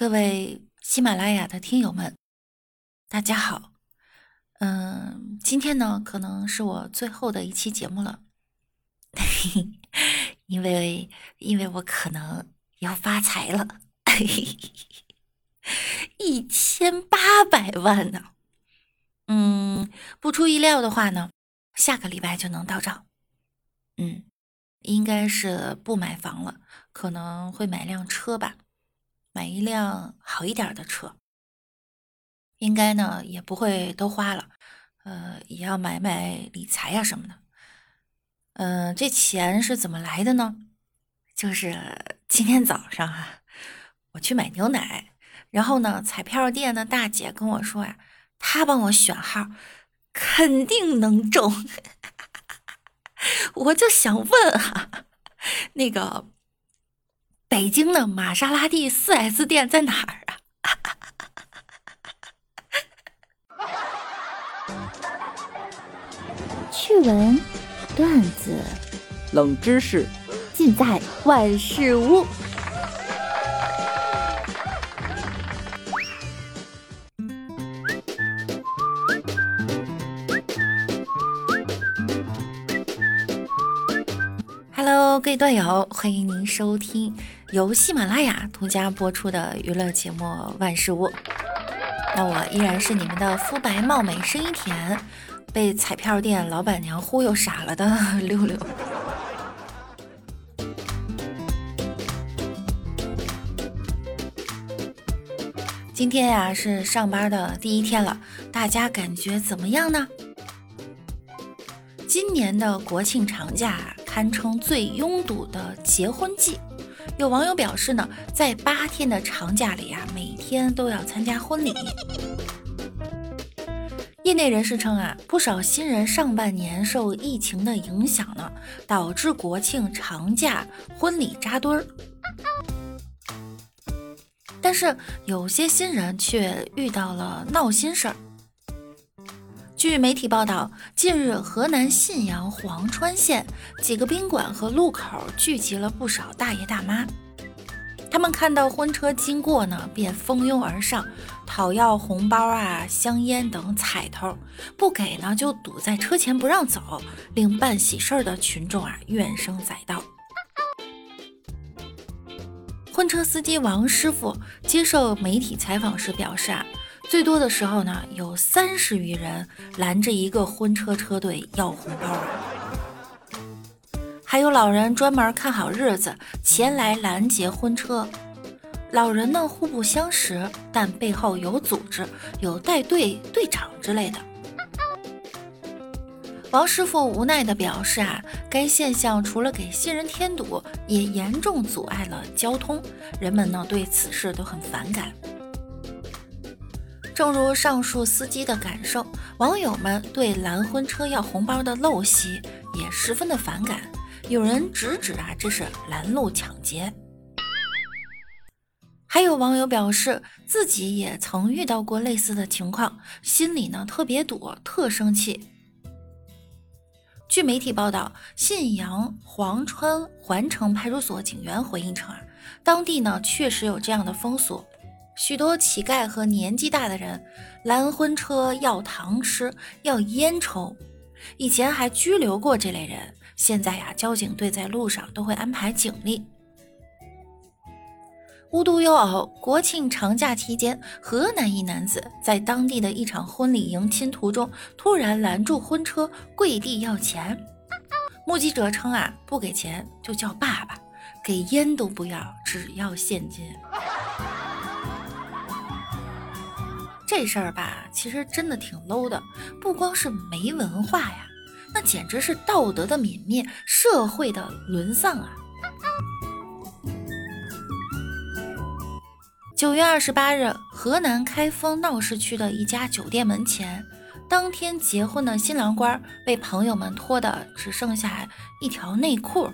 各位喜马拉雅的听友们，大家好。嗯，今天呢，可能是我最后的一期节目了，因为因为我可能要发财了，一千八百万呢。嗯，不出意料的话呢，下个礼拜就能到账。嗯，应该是不买房了，可能会买辆车吧。买一辆好一点的车，应该呢也不会都花了，呃，也要买买理财呀什么的。嗯，这钱是怎么来的呢？就是今天早上啊，我去买牛奶，然后呢，彩票店的大姐跟我说呀，她帮我选号，肯定能中。我就想问哈，那个。北京的玛莎拉蒂四 S 店在哪儿啊？趣闻、段子、冷知识，尽在万事屋。Hello，各位段友，欢迎您收听。由喜马拉雅独家播出的娱乐节目《万事屋》，那我依然是你们的肤白貌美、声音甜、被彩票店老板娘忽悠傻了的 六六。今天呀是上班的第一天了，大家感觉怎么样呢？今年的国庆长假堪称最拥堵的结婚季。有网友表示呢，在八天的长假里啊，每天都要参加婚礼。业内人士称啊，不少新人上半年受疫情的影响呢，导致国庆长假婚礼扎堆儿。但是有些新人却遇到了闹心事儿。据媒体报道，近日河南信阳潢川县几个宾馆和路口聚集了不少大爷大妈，他们看到婚车经过呢，便蜂拥而上，讨要红包啊、香烟等彩头，不给呢就堵在车前不让走，令办喜事的群众啊怨声载道。婚车司机王师傅接受媒体采访时表示啊。最多的时候呢，有三十余人拦着一个婚车车队要红包，还有老人专门看好日子前来拦截婚车。老人呢互不相识，但背后有组织，有带队队长之类的。王师傅无奈地表示啊，该现象除了给新人添堵，也严重阻碍了交通，人们呢对此事都很反感。正如上述司机的感受，网友们对拦婚车要红包的陋习也十分的反感。有人直指啊，这是拦路抢劫。还有网友表示，自己也曾遇到过类似的情况，心里呢特别堵，特生气。据媒体报道，信阳黄川环城派出所警员回应称啊，当地呢确实有这样的风俗。许多乞丐和年纪大的人拦婚车要糖吃，要烟抽，以前还拘留过这类人。现在呀，交警队在路上都会安排警力。无独有偶，国庆长假期间，河南一男子在当地的一场婚礼迎亲途中，突然拦住婚车，跪地要钱。目击者称啊，不给钱就叫爸爸，给烟都不要，只要现金。这事儿吧，其实真的挺 low 的，不光是没文化呀，那简直是道德的泯灭，社会的沦丧啊！九月二十八日，河南开封闹市区的一家酒店门前，当天结婚的新郎官被朋友们脱的只剩下一条内裤，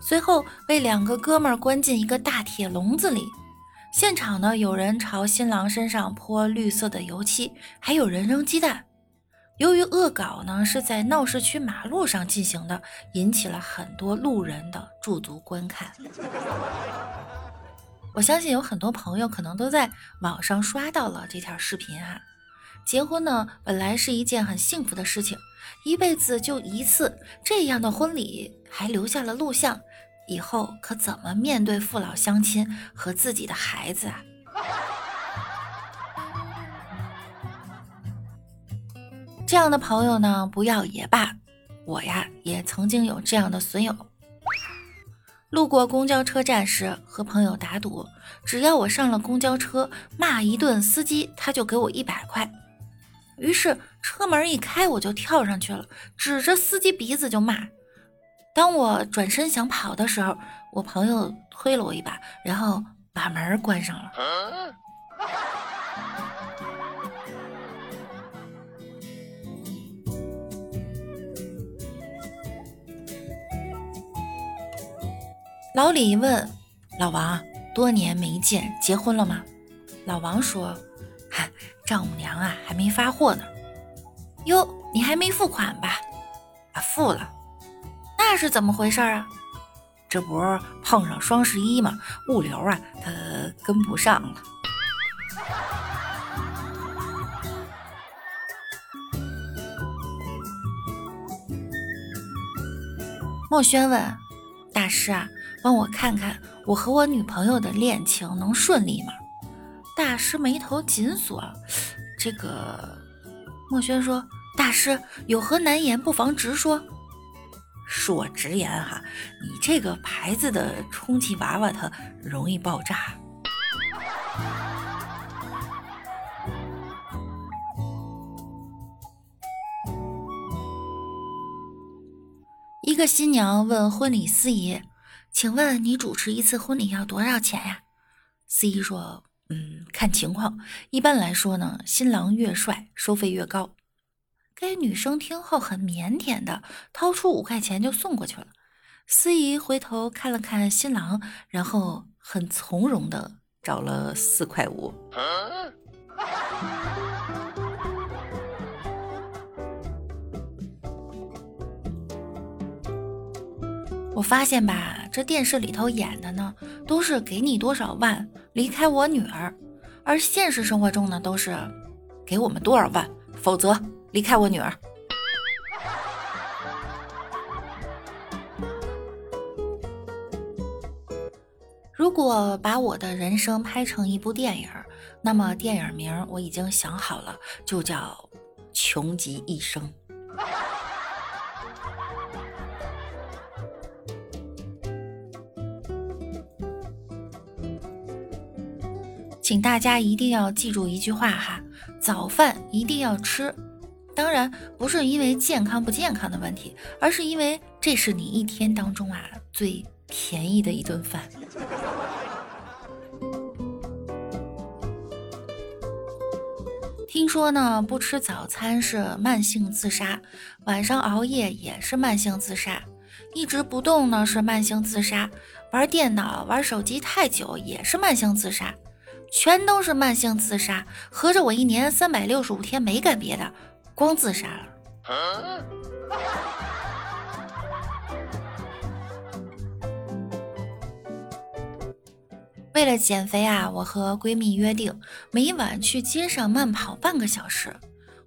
随后被两个哥们儿关进一个大铁笼子里。现场呢，有人朝新郎身上泼绿色的油漆，还有人扔鸡蛋。由于恶搞呢是在闹市区马路上进行的，引起了很多路人的驻足观看。我相信有很多朋友可能都在网上刷到了这条视频啊。结婚呢，本来是一件很幸福的事情，一辈子就一次这样的婚礼，还留下了录像，以后可怎么面对父老乡亲和自己的孩子啊？这样的朋友呢，不要也罢。我呀，也曾经有这样的损友。路过公交车站时，和朋友打赌，只要我上了公交车骂一顿司机，他就给我一百块。于是车门一开，我就跳上去了，指着司机鼻子就骂。当我转身想跑的时候，我朋友推了我一把，然后把门关上了。老李问老王：“多年没见，结婚了吗？”老王说：“哈，丈母娘啊，还没发货呢。”哟，你还没付款吧？啊，付了。那是怎么回事啊？这不是碰上双十一吗？物流啊，它跟不上了。墨轩问大师啊。帮我看看我和我女朋友的恋情能顺利吗？大师眉头紧锁。这个墨轩说：“大师有何难言，不妨直说。”恕我直言哈，你这个牌子的充气娃娃它容易爆炸。一个新娘问婚礼司仪。请问你主持一次婚礼要多少钱呀？司仪说：“嗯，看情况。一般来说呢，新郎越帅，收费越高。”该女生听后很腼腆的掏出五块钱就送过去了。司仪回头看了看新郎，然后很从容的找了四块五。我发现吧，这电视里头演的呢，都是给你多少万离开我女儿，而现实生活中呢，都是给我们多少万，否则离开我女儿。如果把我的人生拍成一部电影，那么电影名我已经想好了，就叫《穷极一生》。请大家一定要记住一句话哈，早饭一定要吃。当然不是因为健康不健康的问题，而是因为这是你一天当中啊最便宜的一顿饭。听说呢，不吃早餐是慢性自杀，晚上熬夜也是慢性自杀，一直不动呢是慢性自杀，玩电脑玩手机太久也是慢性自杀。全都是慢性自杀，合着我一年三百六十五天没干别的，光自杀了。为了减肥啊，我和闺蜜约定每晚去街上慢跑半个小时。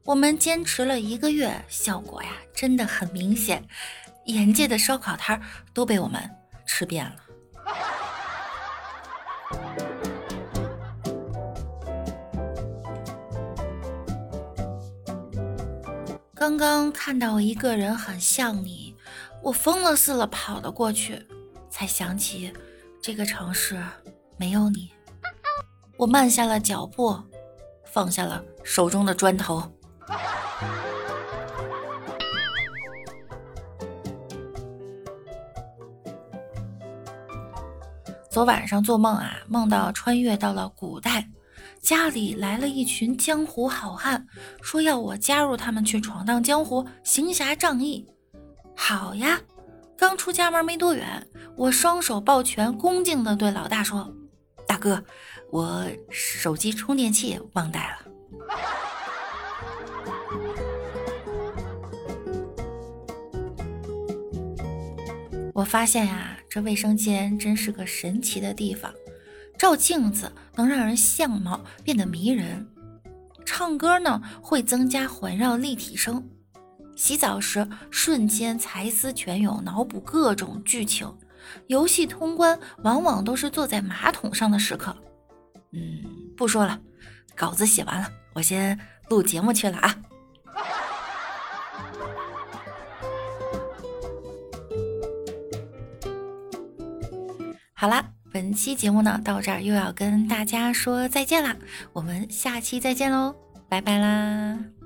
我们坚持了一个月，效果呀真的很明显，眼界的烧烤摊都被我们吃遍了。刚刚看到一个人很像你，我疯了似的跑了过去，才想起这个城市没有你。我慢下了脚步，放下了手中的砖头。昨晚上做梦啊，梦到穿越到了古代。家里来了一群江湖好汉，说要我加入他们去闯荡江湖、行侠仗义。好呀，刚出家门没多远，我双手抱拳，恭敬地对老大说：“大哥，我手机充电器忘带了。”我发现呀，这卫生间真是个神奇的地方。照镜子能让人相貌变得迷人，唱歌呢会增加环绕立体声，洗澡时瞬间才思泉涌，脑补各种剧情，游戏通关往往都是坐在马桶上的时刻。嗯，不说了，稿子写完了，我先录节目去了啊。好啦，本期节目呢到这儿又要跟大家说再见啦，我们下期再见喽，拜拜啦。